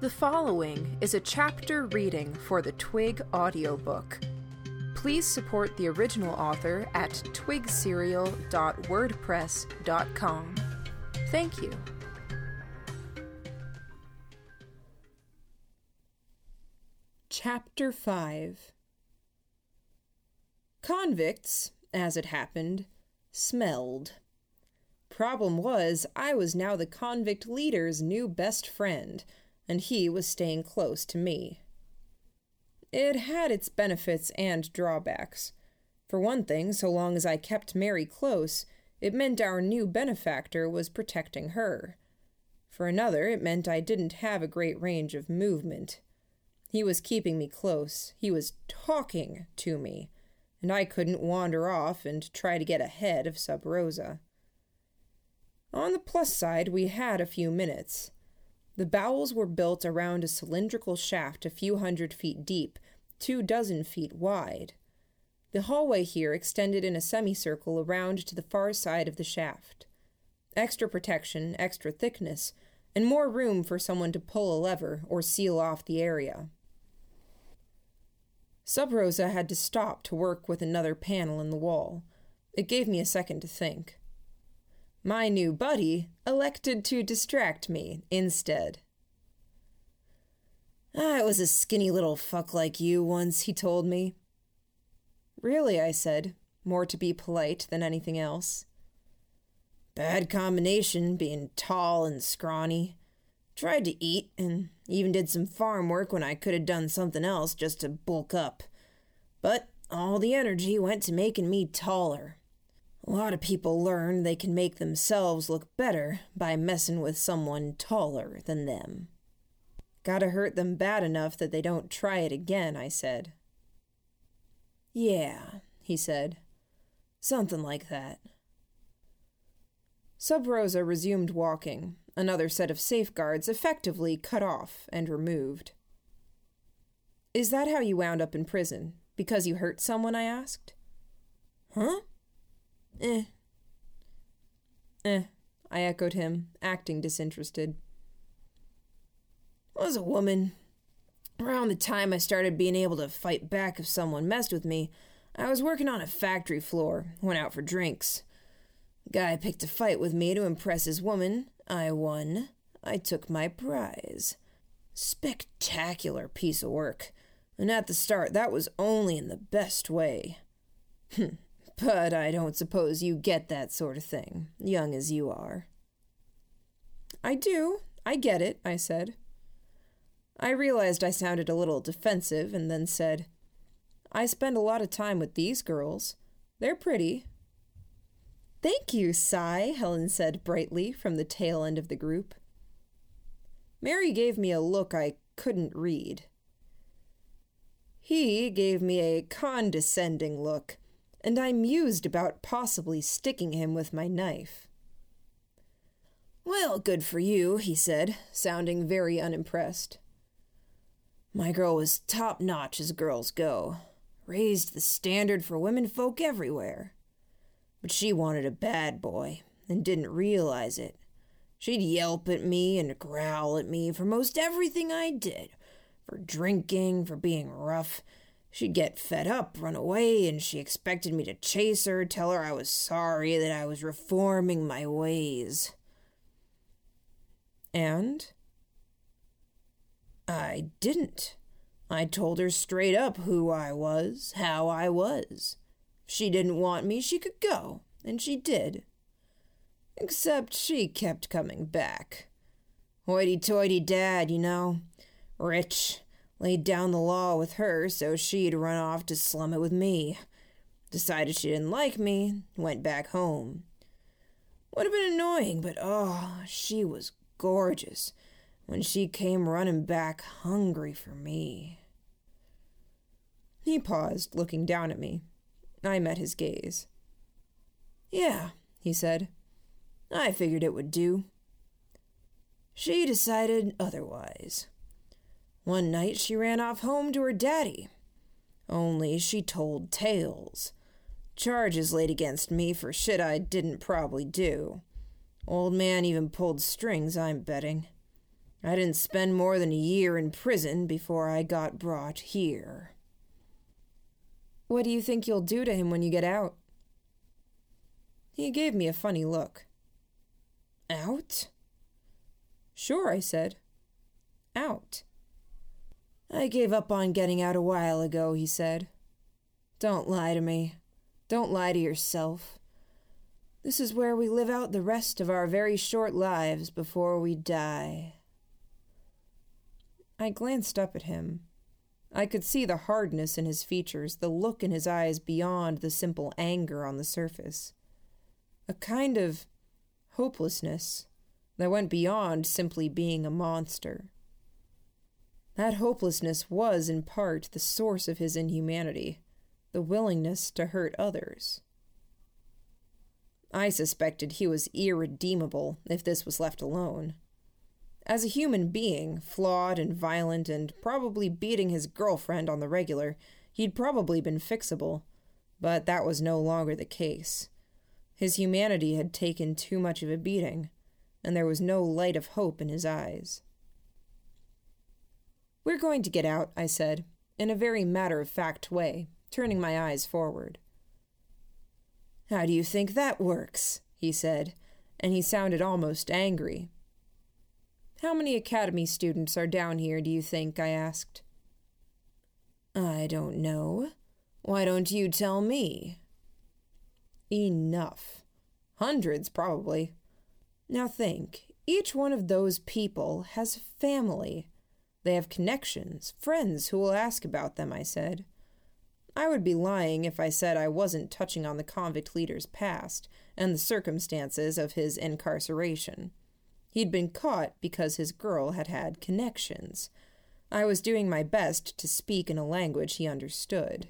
The following is a chapter reading for the Twig audiobook. Please support the original author at twigserial.wordpress.com. Thank you. Chapter 5 Convicts, as it happened, smelled. Problem was, I was now the convict leader's new best friend, and he was staying close to me. It had its benefits and drawbacks. For one thing, so long as I kept Mary close, it meant our new benefactor was protecting her. For another, it meant I didn't have a great range of movement. He was keeping me close, he was talking to me, and I couldn't wander off and try to get ahead of Sub Rosa. On the plus side, we had a few minutes. The bowels were built around a cylindrical shaft a few hundred feet deep, two dozen feet wide. The hallway here extended in a semicircle around to the far side of the shaft. Extra protection, extra thickness, and more room for someone to pull a lever or seal off the area. Sub Rosa had to stop to work with another panel in the wall. It gave me a second to think. My new buddy elected to distract me instead. Ah, I was a skinny little fuck like you once, he told me. Really, I said, more to be polite than anything else. Bad combination, being tall and scrawny. Tried to eat, and even did some farm work when I could have done something else just to bulk up. But all the energy went to making me taller. A lot of people learn they can make themselves look better by messing with someone taller than them. Gotta hurt them bad enough that they don't try it again, I said. Yeah, he said. Something like that. Sub Rosa resumed walking, another set of safeguards effectively cut off and removed. Is that how you wound up in prison? Because you hurt someone? I asked. Huh? Eh. Eh, I echoed him, acting disinterested. I was a woman. Around the time I started being able to fight back if someone messed with me, I was working on a factory floor, went out for drinks. Guy picked a fight with me to impress his woman. I won. I took my prize. Spectacular piece of work. And at the start, that was only in the best way. Hm. But I don't suppose you get that sort of thing, young as you are. I do. I get it, I said. I realized I sounded a little defensive and then said, I spend a lot of time with these girls. They're pretty. Thank you, Sy, Helen said brightly from the tail end of the group. Mary gave me a look I couldn't read. He gave me a condescending look and I mused about possibly sticking him with my knife. Well, good for you, he said, sounding very unimpressed. My girl was top notch as girls go, raised the standard for women folk everywhere. But she wanted a bad boy and didn't realize it. She'd yelp at me and growl at me for most everything I did for drinking, for being rough, She'd get fed up, run away, and she expected me to chase her, tell her I was sorry, that I was reforming my ways. And? I didn't. I told her straight up who I was, how I was. If she didn't want me, she could go, and she did. Except she kept coming back. Hoity toity dad, you know. Rich, laid down the law with her so she'd run off to slum it with me. Decided she didn't like me, went back home. Would have been annoying, but oh, she was gorgeous when she came running back hungry for me. He paused, looking down at me. I met his gaze. Yeah, he said. I figured it would do. She decided otherwise. One night she ran off home to her daddy. Only she told tales. Charges laid against me for shit I didn't probably do. Old man even pulled strings, I'm betting. I didn't spend more than a year in prison before I got brought here. What do you think you'll do to him when you get out? He gave me a funny look. Out? Sure, I said. Out. I gave up on getting out a while ago, he said. Don't lie to me. Don't lie to yourself. This is where we live out the rest of our very short lives before we die. I glanced up at him. I could see the hardness in his features, the look in his eyes beyond the simple anger on the surface. A kind of hopelessness that went beyond simply being a monster. That hopelessness was, in part, the source of his inhumanity, the willingness to hurt others. I suspected he was irredeemable if this was left alone. As a human being, flawed and violent and probably beating his girlfriend on the regular, he'd probably been fixable. But that was no longer the case. His humanity had taken too much of a beating, and there was no light of hope in his eyes. We're going to get out, I said, in a very matter of fact way, turning my eyes forward. How do you think that works? he said, and he sounded almost angry. How many academy students are down here, do you think? I asked. I don't know. Why don't you tell me? Enough. Hundreds, probably. Now think each one of those people has family. They have connections, friends who will ask about them, I said. I would be lying if I said I wasn't touching on the convict leader's past and the circumstances of his incarceration. He'd been caught because his girl had had connections. I was doing my best to speak in a language he understood.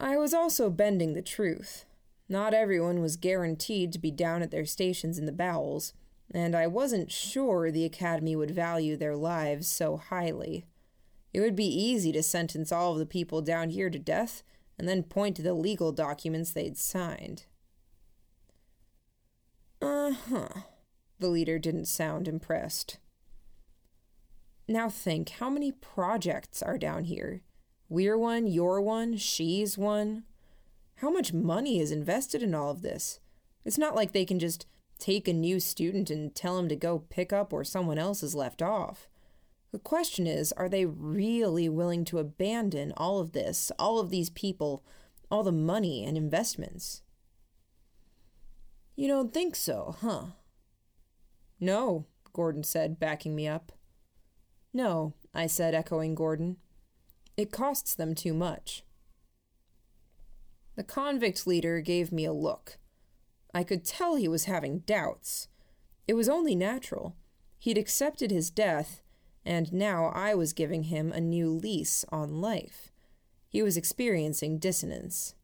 I was also bending the truth. Not everyone was guaranteed to be down at their stations in the bowels, and I wasn't sure the Academy would value their lives so highly. It would be easy to sentence all of the people down here to death and then point to the legal documents they'd signed. Uh huh. The leader didn't sound impressed. Now think how many projects are down here? We're one, you're one, she's one. How much money is invested in all of this? It's not like they can just take a new student and tell him to go pick up where someone else is left off. The question is are they really willing to abandon all of this, all of these people, all the money and investments? You don't think so, huh? No, Gordon said, backing me up. No, I said, echoing Gordon. It costs them too much. The convict leader gave me a look. I could tell he was having doubts. It was only natural. He'd accepted his death and now I was giving him a new lease on life. He was experiencing dissonance.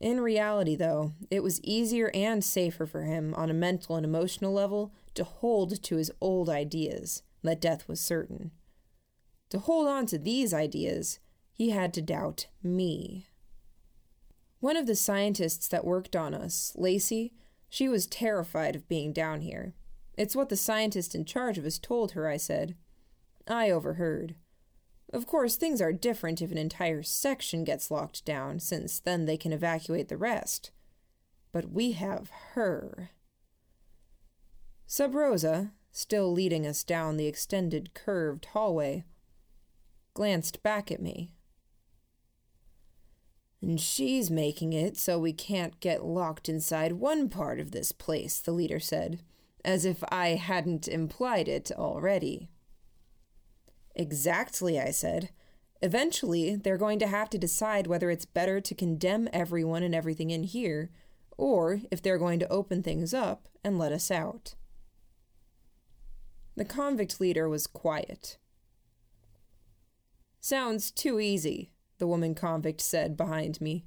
In reality, though, it was easier and safer for him on a mental and emotional level to hold to his old ideas that death was certain. To hold on to these ideas, he had to doubt me. One of the scientists that worked on us, Lacey, she was terrified of being down here. It's what the scientist in charge of us told her, I said. I overheard. Of course, things are different if an entire section gets locked down, since then they can evacuate the rest. But we have her. Sub Rosa, still leading us down the extended curved hallway, glanced back at me. And she's making it so we can't get locked inside one part of this place, the leader said as if I hadn't implied it already. Exactly, I said. Eventually, they're going to have to decide whether it's better to condemn everyone and everything in here, or if they're going to open things up and let us out. The convict leader was quiet. Sounds too easy, the woman convict said behind me.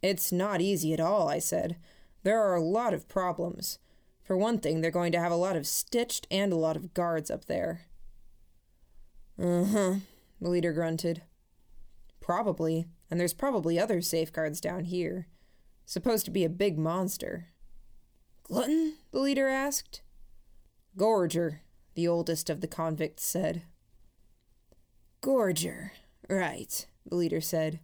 It's not easy at all, I said. There are a lot of problems. For one thing, they're going to have a lot of stitched and a lot of guards up there. Uh huh, the leader grunted. Probably, and there's probably other safeguards down here. Supposed to be a big monster. Glutton? the leader asked. Gorger, the oldest of the convicts said. Gorger, right, the leader said.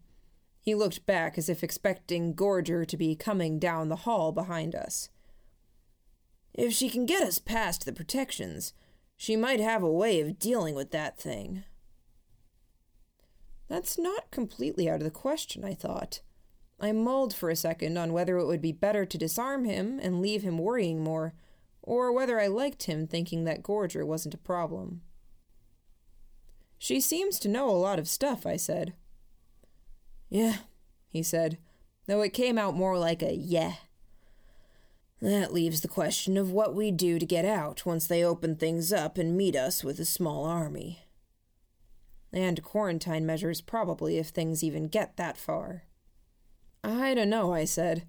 He looked back as if expecting Gorger to be coming down the hall behind us. If she can get us past the protections, she might have a way of dealing with that thing. That's not completely out of the question, I thought. I mulled for a second on whether it would be better to disarm him and leave him worrying more, or whether I liked him thinking that Gorger wasn't a problem. She seems to know a lot of stuff, I said. Yeah, he said, though it came out more like a yeah. That leaves the question of what we do to get out once they open things up and meet us with a small army. And quarantine measures, probably, if things even get that far. I don't know, I said.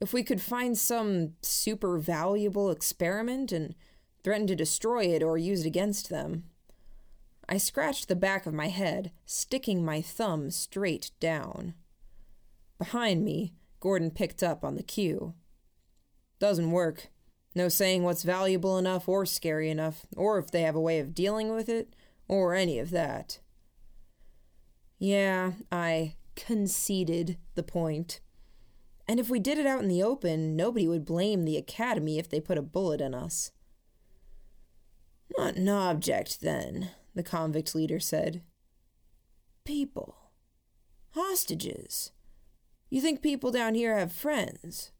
If we could find some super valuable experiment and threaten to destroy it or use it against them. I scratched the back of my head, sticking my thumb straight down. Behind me, Gordon picked up on the cue. Doesn't work. No saying what's valuable enough or scary enough, or if they have a way of dealing with it, or any of that. Yeah, I conceded the point. And if we did it out in the open, nobody would blame the Academy if they put a bullet in us. Not an object, then, the convict leader said. People. Hostages. You think people down here have friends?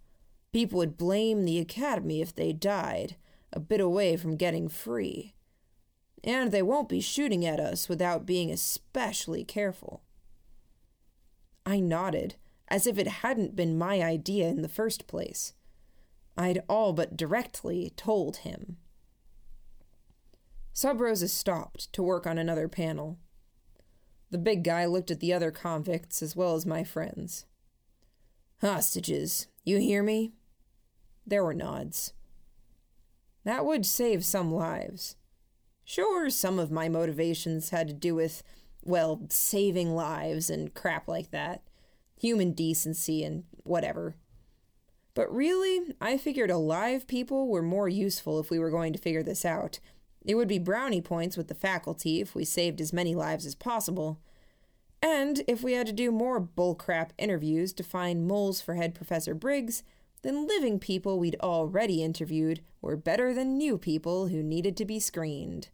People would blame the Academy if they died, a bit away from getting free. And they won't be shooting at us without being especially careful. I nodded, as if it hadn't been my idea in the first place. I'd all but directly told him. Sub Rosa stopped to work on another panel. The big guy looked at the other convicts as well as my friends. Hostages, you hear me? There were nods. That would save some lives. Sure, some of my motivations had to do with, well, saving lives and crap like that, human decency and whatever. But really, I figured alive people were more useful if we were going to figure this out, it would be brownie points with the faculty if we saved as many lives as possible. And if we had to do more bullcrap interviews to find moles for head Professor Briggs, then living people we'd already interviewed were better than new people who needed to be screened.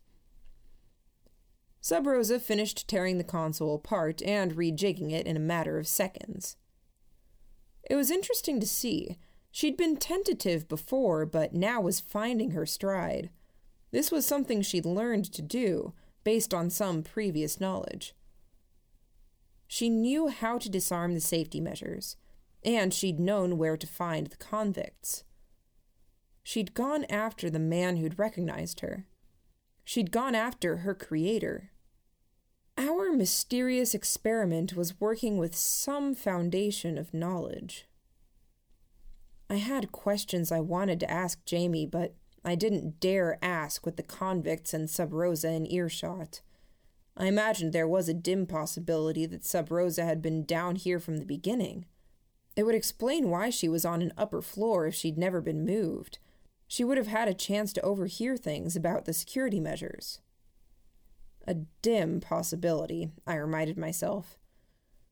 Sub Rosa finished tearing the console apart and rejigging it in a matter of seconds. It was interesting to see. She'd been tentative before, but now was finding her stride. This was something she'd learned to do, based on some previous knowledge. She knew how to disarm the safety measures, and she'd known where to find the convicts. She'd gone after the man who'd recognized her. She'd gone after her creator. Our mysterious experiment was working with some foundation of knowledge. I had questions I wanted to ask Jamie, but I didn't dare ask with the convicts and Sub Rosa in earshot. I imagined there was a dim possibility that Sub Rosa had been down here from the beginning. It would explain why she was on an upper floor if she'd never been moved. She would have had a chance to overhear things about the security measures. A dim possibility, I reminded myself.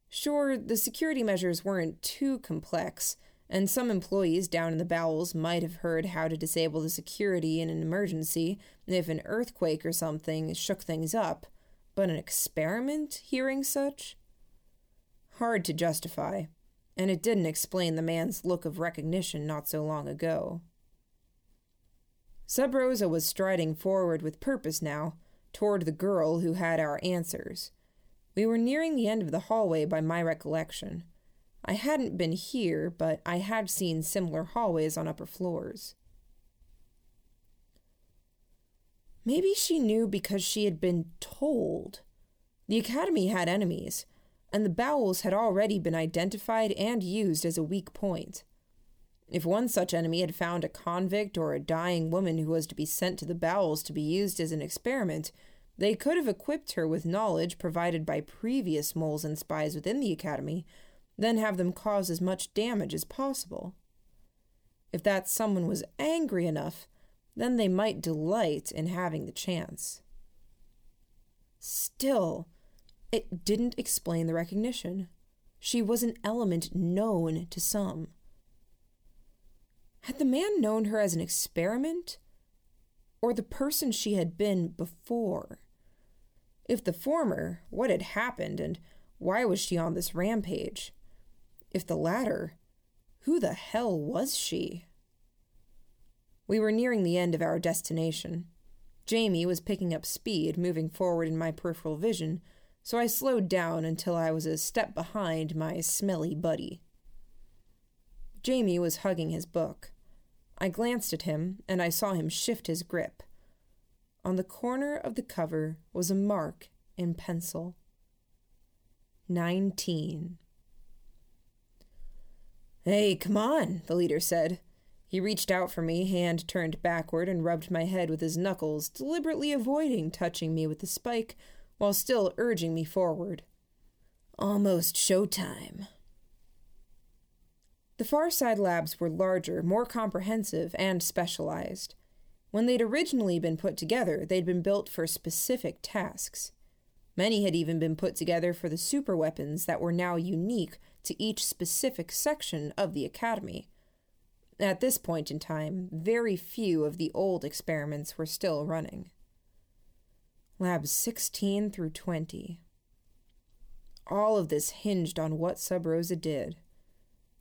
Sure, the security measures weren't too complex, and some employees down in the bowels might have heard how to disable the security in an emergency if an earthquake or something shook things up, but an experiment hearing such? Hard to justify, and it didn't explain the man's look of recognition not so long ago. Sub Rosa was striding forward with purpose now, toward the girl who had our answers. We were nearing the end of the hallway by my recollection. I hadn't been here, but I had seen similar hallways on upper floors. Maybe she knew because she had been told. The Academy had enemies, and the bowels had already been identified and used as a weak point. If one such enemy had found a convict or a dying woman who was to be sent to the bowels to be used as an experiment, they could have equipped her with knowledge provided by previous moles and spies within the Academy then have them cause as much damage as possible. If that someone was angry enough, then they might delight in having the chance. Still, it didn't explain the recognition. She was an element known to some. Had the man known her as an experiment? Or the person she had been before? If the former, what had happened and why was she on this rampage? If the latter, who the hell was she? We were nearing the end of our destination. Jamie was picking up speed, moving forward in my peripheral vision, so I slowed down until I was a step behind my smelly buddy. Jamie was hugging his book. I glanced at him, and I saw him shift his grip. On the corner of the cover was a mark in pencil. Nineteen. Hey, come on, the leader said. He reached out for me, hand turned backward, and rubbed my head with his knuckles, deliberately avoiding touching me with the spike while still urging me forward. Almost showtime. The Far Side labs were larger, more comprehensive, and specialized. When they'd originally been put together, they'd been built for specific tasks. Many had even been put together for the superweapons that were now unique to each specific section of the Academy. At this point in time, very few of the old experiments were still running. Labs 16 through 20. All of this hinged on what Sub Rosa did.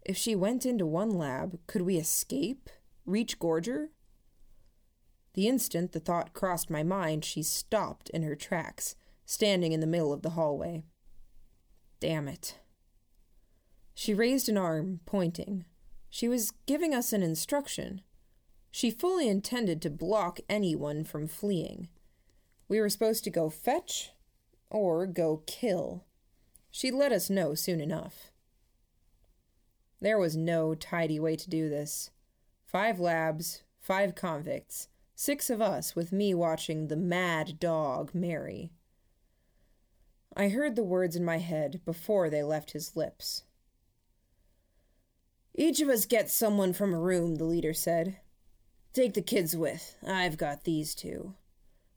If she went into one lab, could we escape? Reach Gorger? The instant the thought crossed my mind, she stopped in her tracks, standing in the middle of the hallway. Damn it. She raised an arm, pointing. She was giving us an instruction. She fully intended to block anyone from fleeing. We were supposed to go fetch or go kill. She'd let us know soon enough. There was no tidy way to do this. Five labs, five convicts, six of us with me watching the mad dog Mary. I heard the words in my head before they left his lips. Each of us gets someone from a room, the leader said. Take the kids with. I've got these two.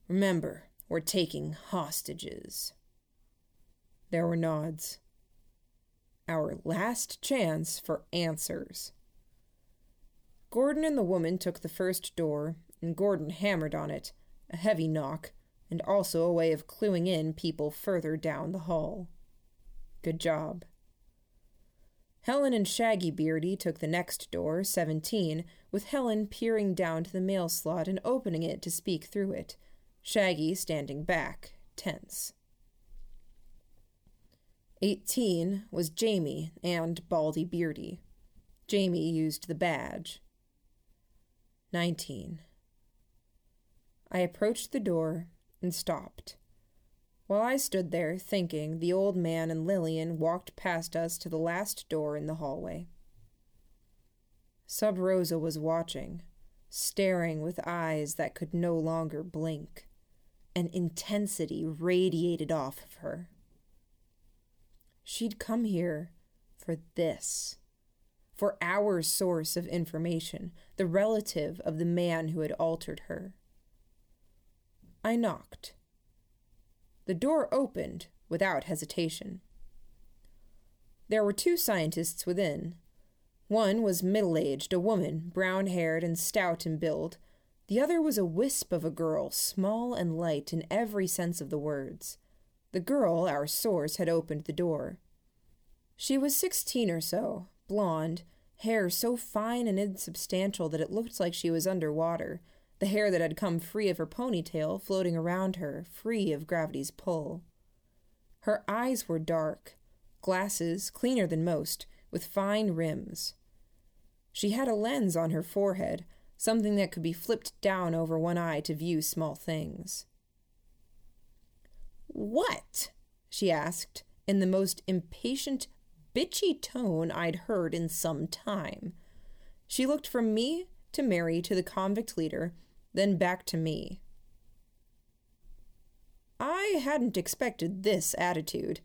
Remember, we're taking hostages. There were nods. Our last chance for answers. Gordon and the woman took the first door, and Gordon hammered on it, a heavy knock, and also a way of cluing in people further down the hall. Good job. Helen and Shaggy Beardy took the next door, 17, with Helen peering down to the mail slot and opening it to speak through it, Shaggy standing back, tense. 18 was Jamie and Baldy Beardy. Jamie used the badge. 19. I approached the door and stopped. While I stood there thinking, the old man and Lillian walked past us to the last door in the hallway. Sub Rosa was watching, staring with eyes that could no longer blink. An intensity radiated off of her. She'd come here for this. For our source of information, the relative of the man who had altered her. I knocked. The door opened without hesitation. There were two scientists within. One was middle aged, a woman, brown haired and stout in build. The other was a wisp of a girl, small and light in every sense of the words. The girl, our source, had opened the door. She was sixteen or so, blonde, hair so fine and insubstantial that it looked like she was under water, the hair that had come free of her ponytail floating around her, free of gravity's pull. Her eyes were dark, glasses cleaner than most, with fine rims. She had a lens on her forehead, something that could be flipped down over one eye to view small things. What? she asked, in the most impatient, bitchy tone I'd heard in some time. She looked from me to Mary to the convict leader then back to me. I hadn't expected this attitude.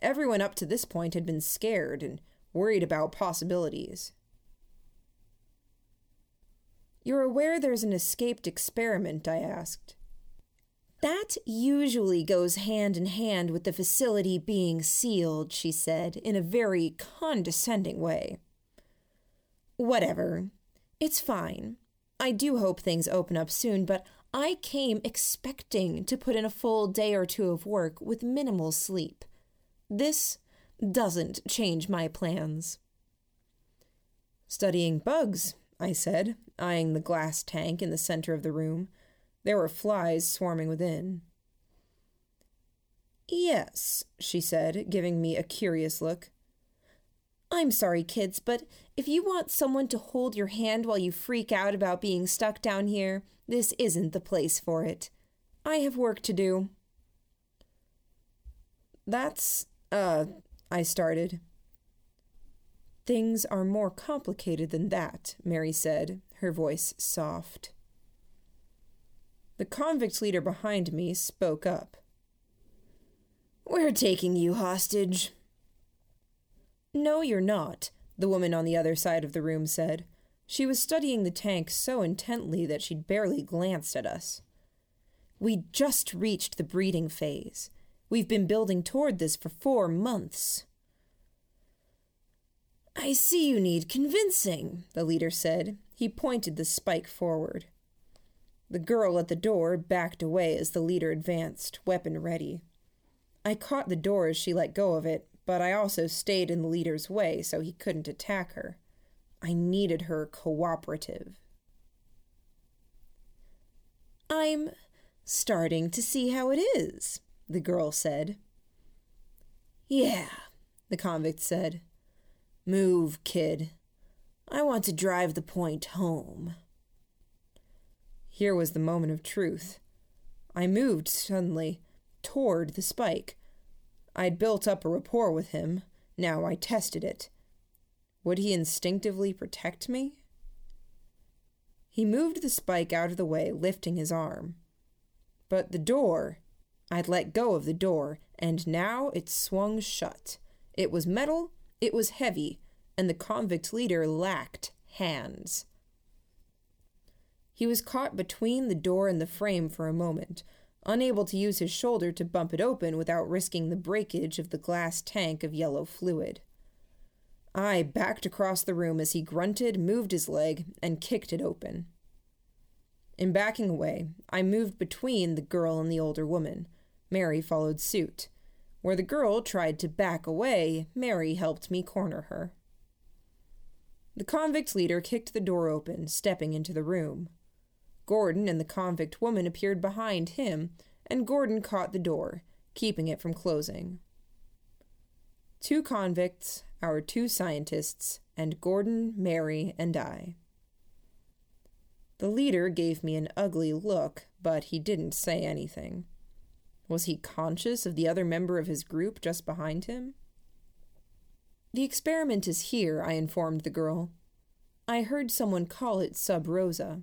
Everyone up to this point had been scared and worried about possibilities. You're aware there's an escaped experiment? I asked. That usually goes hand in hand with the facility being sealed, she said, in a very condescending way. Whatever. It's fine. I do hope things open up soon, but I came expecting to put in a full day or two of work with minimal sleep. This doesn't change my plans. Studying bugs, I said, eyeing the glass tank in the center of the room. There were flies swarming within. Yes, she said, giving me a curious look. I'm sorry, kids, but if you want someone to hold your hand while you freak out about being stuck down here, this isn't the place for it. I have work to do. That's, uh, I started. Things are more complicated than that, Mary said, her voice soft. The convict leader behind me spoke up. We're taking you hostage. No, you're not, the woman on the other side of the room said. She was studying the tank so intently that she'd barely glanced at us. We just reached the breeding phase. We've been building toward this for four months. I see you need convincing, the leader said. He pointed the spike forward. The girl at the door backed away as the leader advanced, weapon ready. I caught the door as she let go of it, but I also stayed in the leader's way so he couldn't attack her. I needed her cooperative. I'm starting to see how it is, the girl said. Yeah, the convict said. Move, kid. I want to drive the point home. Here was the moment of truth. I moved suddenly toward the spike, I'd built up a rapport with him. Now I tested it. Would he instinctively protect me? He moved the spike out of the way, lifting his arm. But the door, I'd let go of the door, and now it swung shut. It was metal, it was heavy, and the convict leader lacked hands. He was caught between the door and the frame for a moment, unable to use his shoulder to bump it open without risking the breakage of the glass tank of yellow fluid. I backed across the room as he grunted, moved his leg, and kicked it open. In backing away, I moved between the girl and the older woman. Mary followed suit. Where the girl tried to back away, Mary helped me corner her. The convict leader kicked the door open, stepping into the room. Gordon and the convict woman appeared behind him, and Gordon caught the door, keeping it from closing. Two convicts, our two scientists, and Gordon, Mary, and I. The leader gave me an ugly look, but he didn't say anything. Was he conscious of the other member of his group just behind him? The experiment is here, I informed the girl. I heard someone call it Sub Rosa.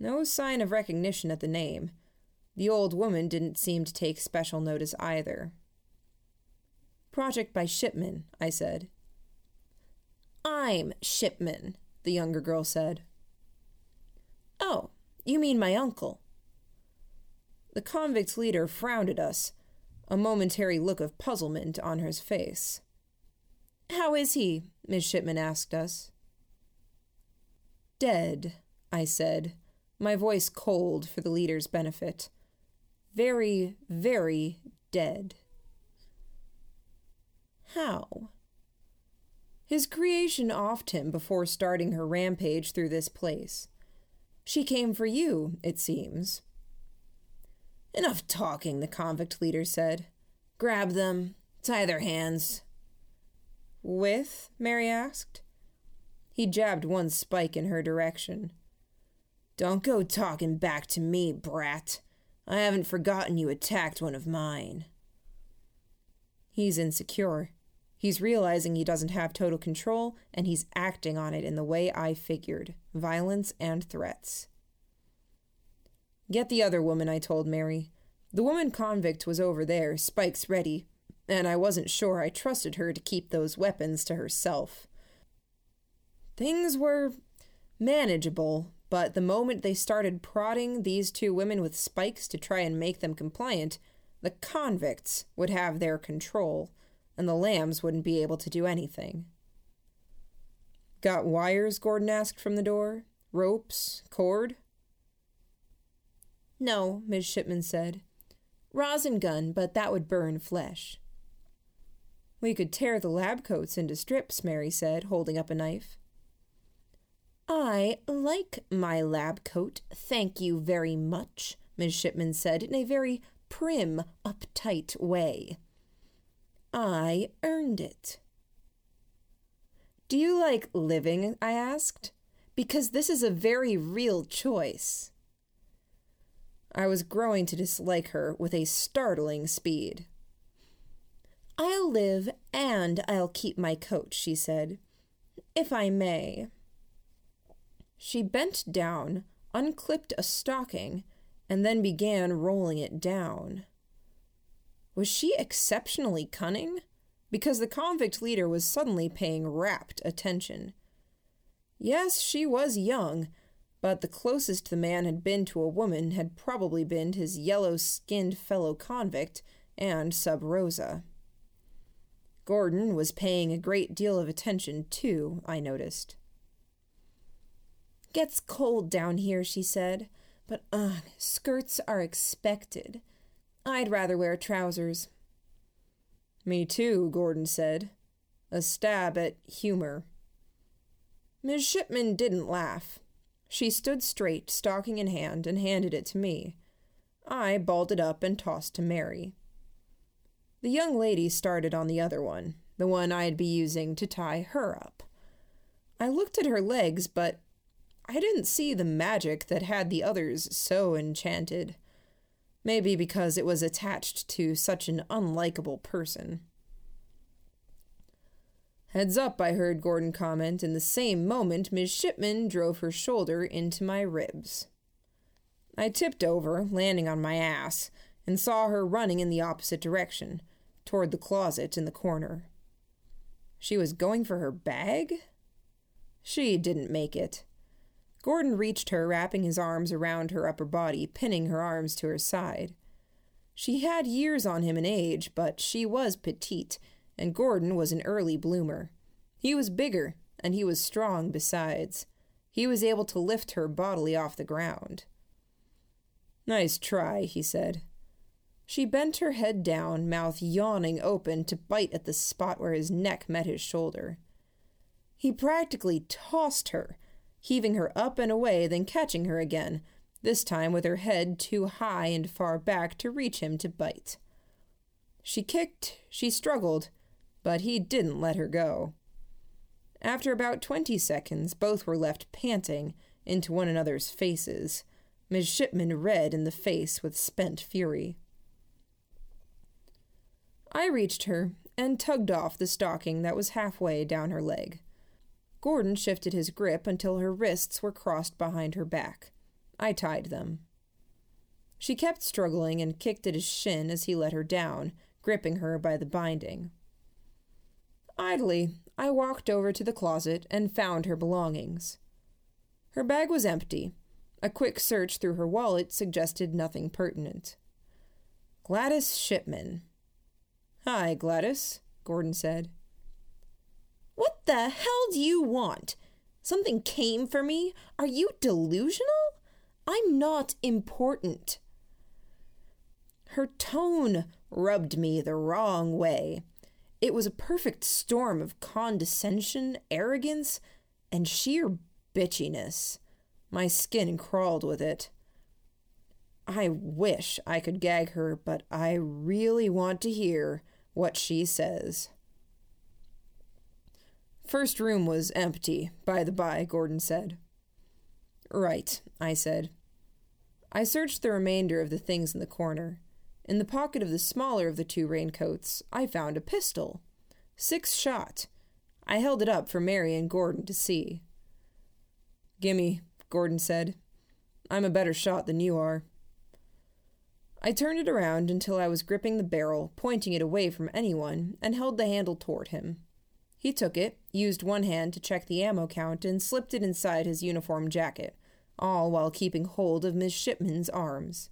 No sign of recognition at the name. The old woman didn't seem to take special notice either. Project by Shipman, I said. I'm Shipman, the younger girl said. Oh, you mean my uncle? The convict's leader frowned at us, a momentary look of puzzlement on his face. How is he? Miss Shipman asked us. Dead, I said, my voice cold for the leader's benefit. Very, very dead. How? His creation offed him before starting her rampage through this place. She came for you, it seems. Enough talking, the convict leader said. Grab them, tie their hands. With? Mary asked. He jabbed one spike in her direction. Don't go talking back to me, brat. I haven't forgotten you attacked one of mine. He's insecure. He's realizing he doesn't have total control, and he's acting on it in the way I figured violence and threats. Get the other woman, I told Mary. The woman convict was over there, spikes ready, and I wasn't sure I trusted her to keep those weapons to herself. Things were Manageable, but the moment they started prodding these two women with spikes to try and make them compliant, the convicts would have their control, and the lambs wouldn't be able to do anything. Got wires? Gordon asked from the door. Ropes? Cord? No, Miss Shipman said. Rosin gun, but that would burn flesh. We could tear the lab coats into strips, Mary said, holding up a knife. I like my lab coat, thank you very much, Miss Shipman said in a very prim, uptight way. I earned it. Do you like living? I asked. Because this is a very real choice. I was growing to dislike her with a startling speed. I'll live and I'll keep my coat, she said, if I may. She bent down, unclipped a stocking, and then began rolling it down. Was she exceptionally cunning? Because the convict leader was suddenly paying rapt attention. Yes, she was young, but the closest the man had been to a woman had probably been his yellow skinned fellow convict and Sub Rosa. Gordon was paying a great deal of attention, too, I noticed. Gets cold down here, she said, but ugh, skirts are expected. I'd rather wear trousers. Me too, Gordon said. A stab at humor. Miss Shipman didn't laugh. She stood straight, stocking in hand, and handed it to me. I balled it up and tossed to Mary. The young lady started on the other one, the one I'd be using to tie her up. I looked at her legs, but I didn't see the magic that had the others so enchanted. Maybe because it was attached to such an unlikable person. Heads up, I heard Gordon comment, and the same moment Miss Shipman drove her shoulder into my ribs. I tipped over, landing on my ass, and saw her running in the opposite direction, toward the closet in the corner. She was going for her bag? She didn't make it. Gordon reached her, wrapping his arms around her upper body, pinning her arms to her side. She had years on him in age, but she was petite and Gordon was an early bloomer. He was bigger, and he was strong besides. He was able to lift her bodily off the ground. Nice try, he said. She bent her head down, mouth yawning open to bite at the spot where his neck met his shoulder. He practically tossed her, heaving her up and away, then catching her again, this time with her head too high and far back to reach him to bite. She kicked, she struggled, but he didn't let her go. After about twenty seconds, both were left panting into one another's faces, Miss Shipman red in the face with spent fury. I reached her and tugged off the stocking that was halfway down her leg. Gordon shifted his grip until her wrists were crossed behind her back. I tied them. She kept struggling and kicked at his shin as he let her down, gripping her by the binding. Idly, I walked over to the closet and found her belongings. Her bag was empty. A quick search through her wallet suggested nothing pertinent. Gladys Shipman. Hi, Gladys, Gordon said. The hell do you want? Something came for me? Are you delusional? I'm not important. Her tone rubbed me the wrong way. It was a perfect storm of condescension, arrogance, and sheer bitchiness. My skin crawled with it. I wish I could gag her, but I really want to hear what she says. First room was empty, by the by, Gordon said. Right, I said. I searched the remainder of the things in the corner. In the pocket of the smaller of the two raincoats, I found a pistol. Six shot. I held it up for Mary and Gordon to see. Gimme, Gordon said. I'm a better shot than you are. I turned it around until I was gripping the barrel, pointing it away from anyone, and held the handle toward him. He took it, used one hand to check the ammo count, and slipped it inside his uniform jacket, all while keeping hold of Miss Shipman's arms.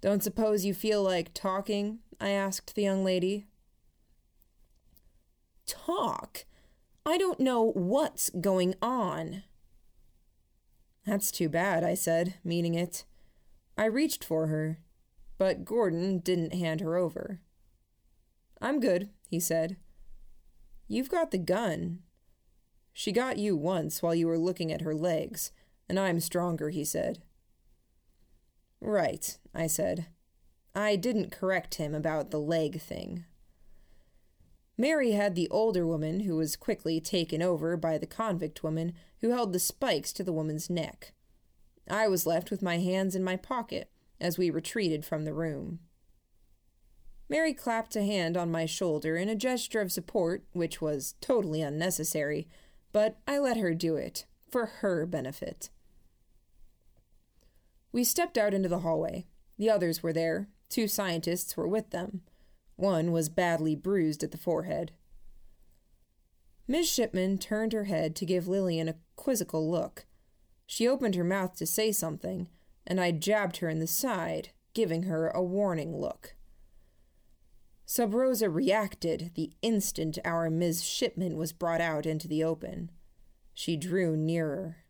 Don't suppose you feel like talking? I asked the young lady. Talk? I don't know what's going on. That's too bad, I said, meaning it. I reached for her, but Gordon didn't hand her over. I'm good, he said. You've got the gun. She got you once while you were looking at her legs, and I'm stronger, he said. Right, I said. I didn't correct him about the leg thing. Mary had the older woman, who was quickly taken over by the convict woman who held the spikes to the woman's neck. I was left with my hands in my pocket as we retreated from the room. Mary clapped a hand on my shoulder in a gesture of support, which was totally unnecessary, but I let her do it, for her benefit. We stepped out into the hallway. The others were there. Two scientists were with them. One was badly bruised at the forehead. Miss Shipman turned her head to give Lillian a quizzical look. She opened her mouth to say something, and I jabbed her in the side, giving her a warning look. Sub Rosa reacted the instant our Miss Shipman was brought out into the open. She drew nearer.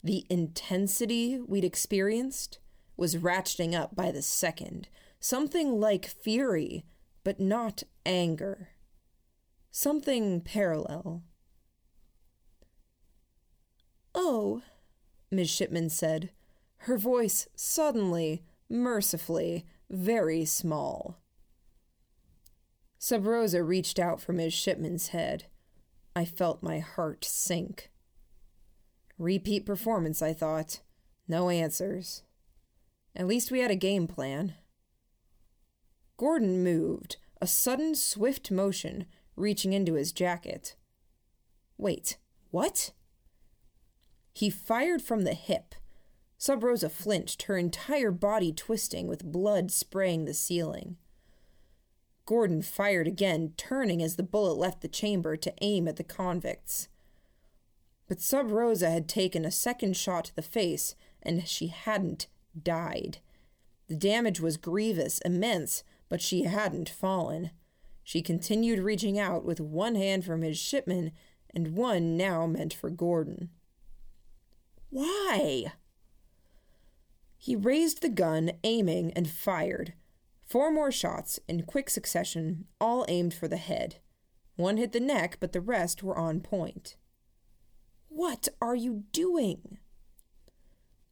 The intensity we'd experienced was ratcheting up by the second, something like fury, but not anger. Something parallel. Oh, Miss Shipman said, her voice suddenly, mercifully, very small. Sub Rosa reached out from his Shipman's head. I felt my heart sink. Repeat performance, I thought. No answers. At least we had a game plan. Gordon moved, a sudden, swift motion, reaching into his jacket. Wait, what? He fired from the hip. Sub Rosa flinched, her entire body twisting, with blood spraying the ceiling. Gordon fired again, turning as the bullet left the chamber to aim at the convicts. But Sub Rosa had taken a second shot to the face, and she hadn't died. The damage was grievous, immense, but she hadn't fallen. She continued reaching out with one hand for Miss Shipman and one now meant for Gordon. Why? He raised the gun, aiming, and fired. Four more shots, in quick succession, all aimed for the head. One hit the neck, but the rest were on point. What are you doing?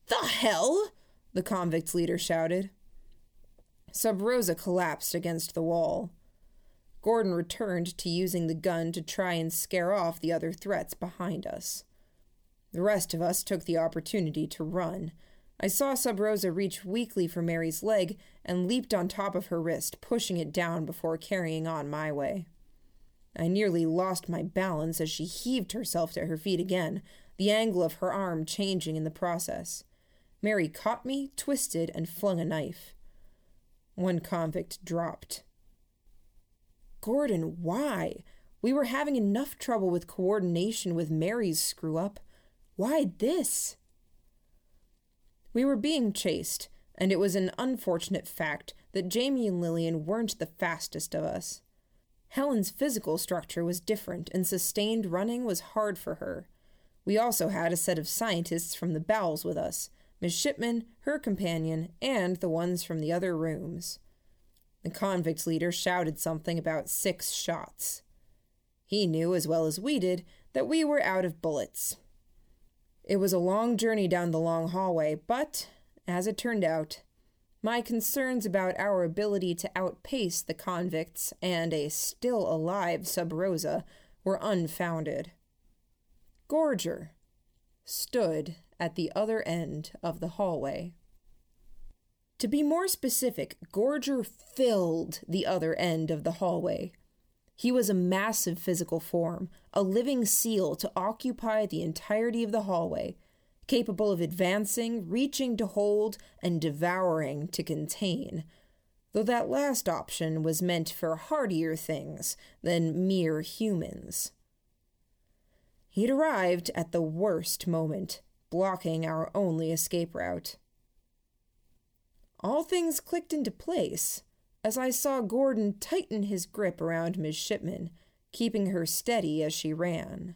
The hell? The convict's leader shouted. Sub Rosa collapsed against the wall. Gordon returned to using the gun to try and scare off the other threats behind us. The rest of us took the opportunity to run, I saw Sub Rosa reach weakly for Mary's leg and leaped on top of her wrist, pushing it down before carrying on my way. I nearly lost my balance as she heaved herself to her feet again, the angle of her arm changing in the process. Mary caught me, twisted, and flung a knife. One convict dropped. Gordon, why? We were having enough trouble with coordination with Mary's screw up. Why this? We were being chased, and it was an unfortunate fact that Jamie and Lillian weren't the fastest of us. Helen's physical structure was different, and sustained running was hard for her. We also had a set of scientists from the bowels with us Miss Shipman, her companion, and the ones from the other rooms. The convict leader shouted something about six shots. He knew as well as we did that we were out of bullets, it was a long journey down the long hallway, but, as it turned out, my concerns about our ability to outpace the convicts and a still alive Sub Rosa were unfounded. Gorger stood at the other end of the hallway. To be more specific, Gorger filled the other end of the hallway he was a massive physical form, a living seal to occupy the entirety of the hallway, capable of advancing, reaching to hold, and devouring to contain. though that last option was meant for hardier things than mere humans. He'd arrived at the worst moment, blocking our only escape route. All things clicked into place as I saw Gordon tighten his grip around Miss Shipman, keeping her steady as she ran.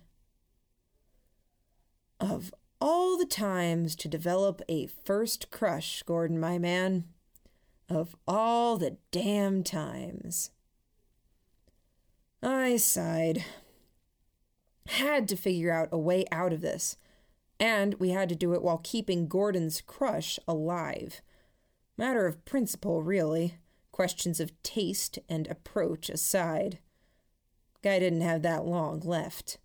Of all the times to develop a first crush, Gordon, my man. Of all the damn times. I sighed. Had to figure out a way out of this, and we had to do it while keeping Gordon's crush alive. Matter of principle, really. Questions of taste and approach aside. Guy didn't have that long left.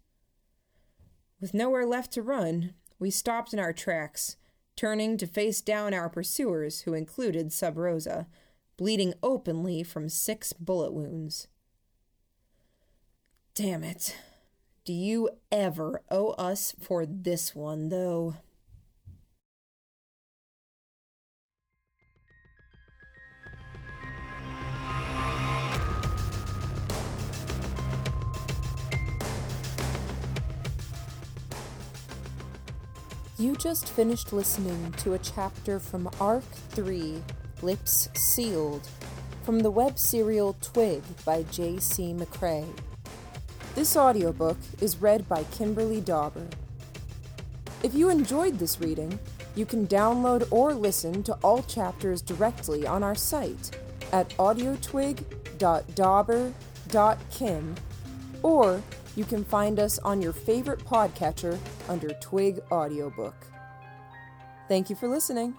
With nowhere left to run, we stopped in our tracks, turning to face down our pursuers, who included Sub Rosa, bleeding openly from six bullet wounds. Damn it. Do you ever owe us for this one, though? You just finished listening to a chapter from Arc 3 Lips Sealed from the web serial Twig by J.C. McCrae. This audiobook is read by Kimberly Dauber. If you enjoyed this reading, you can download or listen to all chapters directly on our site at audiotwig.dauber.kim or you can find us on your favorite podcatcher under Twig Audiobook. Thank you for listening.